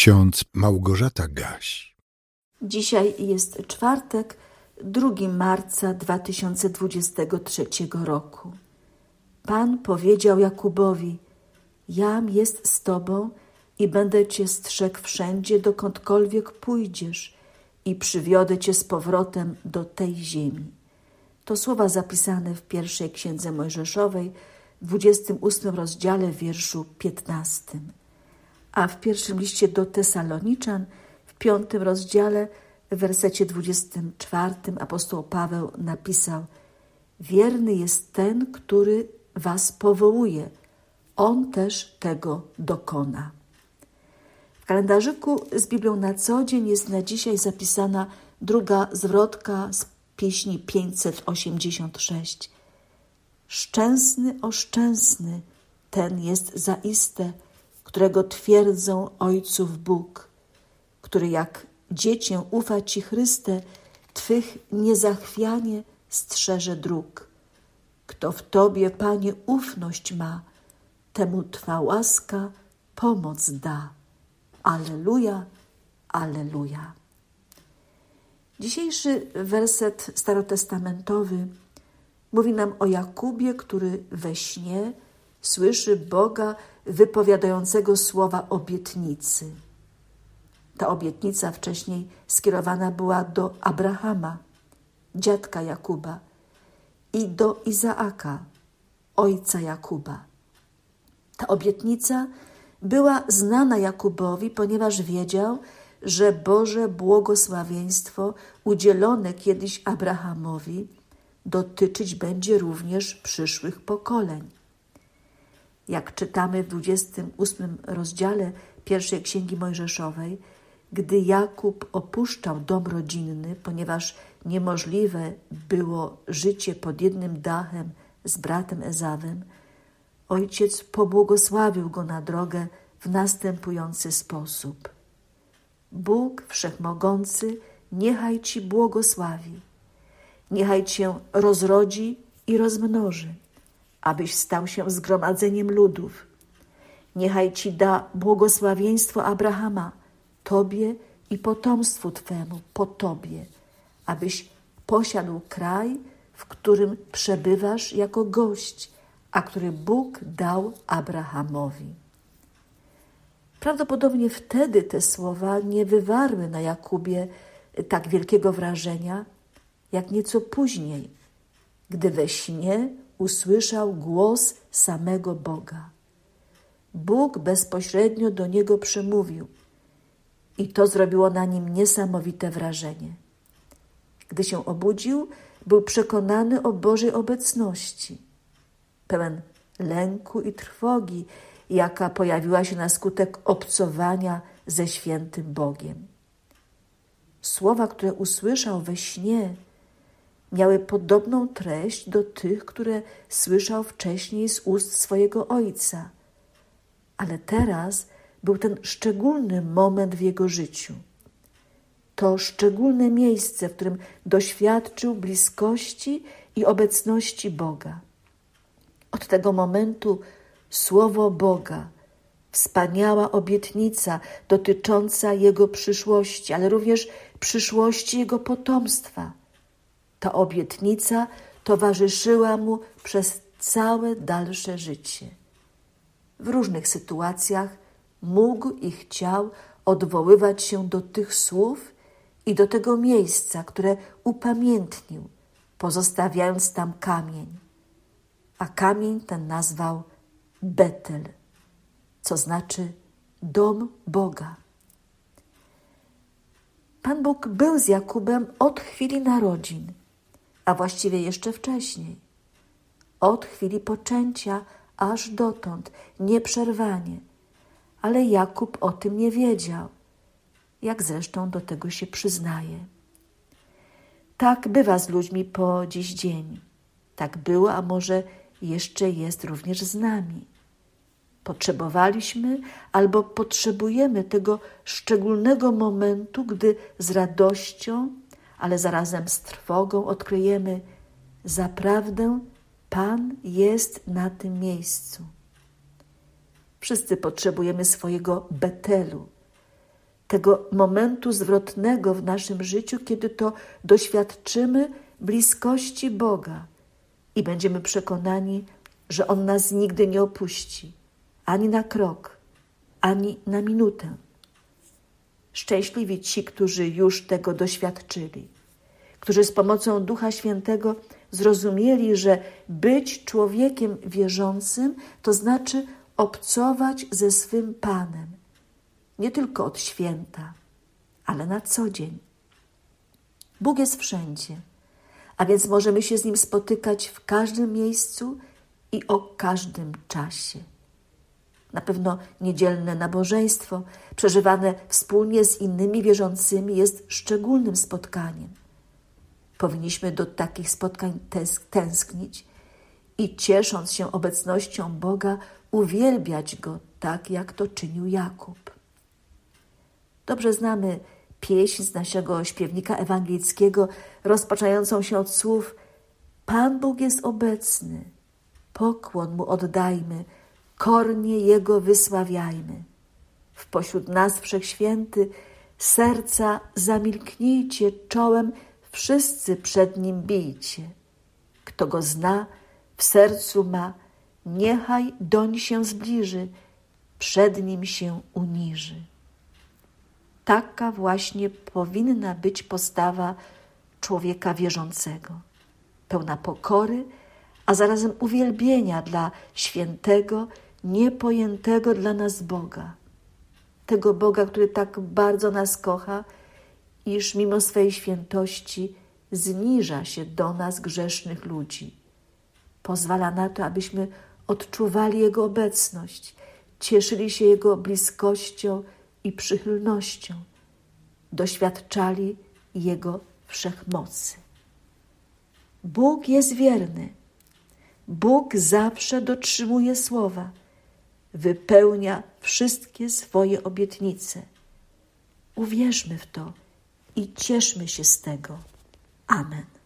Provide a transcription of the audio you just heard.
ksiądz Małgorzata Gaś. Dzisiaj jest czwartek, 2 marca 2023 roku. Pan powiedział Jakubowi: Jam jest z tobą i będę cię strzegł wszędzie, dokądkolwiek pójdziesz, i przywiodę cię z powrotem do tej ziemi. To słowa zapisane w pierwszej księdze Mojżeszowej, w 28 rozdziale, wierszu 15. A w pierwszym liście do Tesaloniczan, w piątym rozdziale, w wersecie 24 apostoł Paweł napisał: Wierny jest ten, który was powołuje, on też tego dokona. W kalendarzyku z Biblią na co dzień jest na dzisiaj zapisana druga zwrotka z pieśni 586. Szczęsny, oszczęsny, ten jest zaiste, którego twierdzą ojców Bóg, który jak dziecię ufa Ci Chryste, Twych niezachwianie strzeże dróg. Kto w Tobie, Panie, ufność ma, temu Twa łaska pomoc da. Aleluja, aleluja. Dzisiejszy werset starotestamentowy mówi nam o Jakubie, który we śnie słyszy Boga wypowiadającego słowa obietnicy. Ta obietnica wcześniej skierowana była do Abrahama, dziadka Jakuba, i do Izaaka, ojca Jakuba. Ta obietnica była znana Jakubowi, ponieważ wiedział, że Boże błogosławieństwo udzielone kiedyś Abrahamowi dotyczyć będzie również przyszłych pokoleń. Jak czytamy w 28 rozdziale pierwszej Księgi Mojżeszowej, gdy Jakub opuszczał dom rodzinny, ponieważ niemożliwe było życie pod jednym dachem z bratem Ezawem, ojciec pobłogosławił go na drogę w następujący sposób. Bóg Wszechmogący niechaj Ci błogosławi, niechaj Cię rozrodzi i rozmnoży, abyś stał się zgromadzeniem ludów. Niechaj Ci da błogosławieństwo Abrahama, Tobie i potomstwu Twemu po Tobie, abyś posiadł kraj, w którym przebywasz jako gość, a który Bóg dał Abrahamowi. Prawdopodobnie wtedy te słowa nie wywarły na Jakubie tak wielkiego wrażenia, jak nieco później, gdy we śnie usłyszał głos samego Boga. Bóg bezpośrednio do niego przemówił i to zrobiło na nim niesamowite wrażenie. Gdy się obudził, był przekonany o Bożej obecności, pełen lęku i trwogi, jaka pojawiła się na skutek obcowania ze świętym Bogiem. Słowa, które usłyszał we śnie, miały podobną treść do tych, które słyszał wcześniej z ust swojego ojca. Ale teraz był ten szczególny moment w jego życiu. To szczególne miejsce, w którym doświadczył bliskości i obecności Boga. Od tego momentu Słowo Boga, wspaniała obietnica dotycząca Jego przyszłości, ale również przyszłości Jego potomstwa. Ta obietnica towarzyszyła mu przez całe dalsze życie. W różnych sytuacjach mógł i chciał odwoływać się do tych słów i do tego miejsca, które upamiętnił, pozostawiając tam kamień. A kamień ten nazwał Betel, co znaczy dom Boga. Pan Bóg był z Jakubem od chwili narodzin, a właściwie jeszcze wcześniej. Od chwili poczęcia aż dotąd, nieprzerwanie. Ale Jakub o tym nie wiedział, jak zresztą do tego się przyznaje. Tak bywa z ludźmi po dziś dzień. Tak było, a może jeszcze jest również z nami. Potrzebowaliśmy albo potrzebujemy tego szczególnego momentu, gdy z radością, ale zarazem z trwogą odkryjemy, zaprawdę Pan jest na tym miejscu. Wszyscy potrzebujemy swojego Betelu, tego momentu zwrotnego w naszym życiu, kiedy to doświadczymy bliskości Boga i będziemy przekonani, że On nas nigdy nie opuści, ani na krok, ani na minutę. Szczęśliwi ci, którzy już tego doświadczyli, którzy z pomocą Ducha Świętego zrozumieli, że być człowiekiem wierzącym to znaczy obcować ze swym Panem, nie tylko od święta, ale na co dzień. Bóg jest wszędzie, a więc możemy się z Nim spotykać w każdym miejscu i o każdym czasie. Na pewno niedzielne nabożeństwo, przeżywane wspólnie z innymi wierzącymi, jest szczególnym spotkaniem. Powinniśmy do takich spotkań tęsknić i ciesząc się obecnością Boga, uwielbiać Go tak, jak to czynił Jakub. Dobrze znamy pieśń z naszego śpiewnika ewangelickiego, rozpoczynającą się od słów: Pan Bóg jest obecny, pokłon mu oddajmy, kornie jego wysławiajmy. W pośród nas wszechświęty, serca zamilknijcie czołem, wszyscy przed nim bijcie. Kto go zna, w sercu ma, niechaj doń się zbliży, przed nim się uniży. Taka właśnie powinna być postawa człowieka wierzącego, pełna pokory, a zarazem uwielbienia dla świętego, niepojętego dla nas Boga. Tego Boga, który tak bardzo nas kocha, iż mimo swej świętości zniża się do nas grzesznych ludzi. Pozwala na to, abyśmy odczuwali Jego obecność, cieszyli się Jego bliskością i przychylnością, doświadczali Jego wszechmocy. Bóg jest wierny. Bóg zawsze dotrzymuje słowa, wypełnia wszystkie swoje obietnice. Uwierzmy w to i cieszmy się z tego. Amen.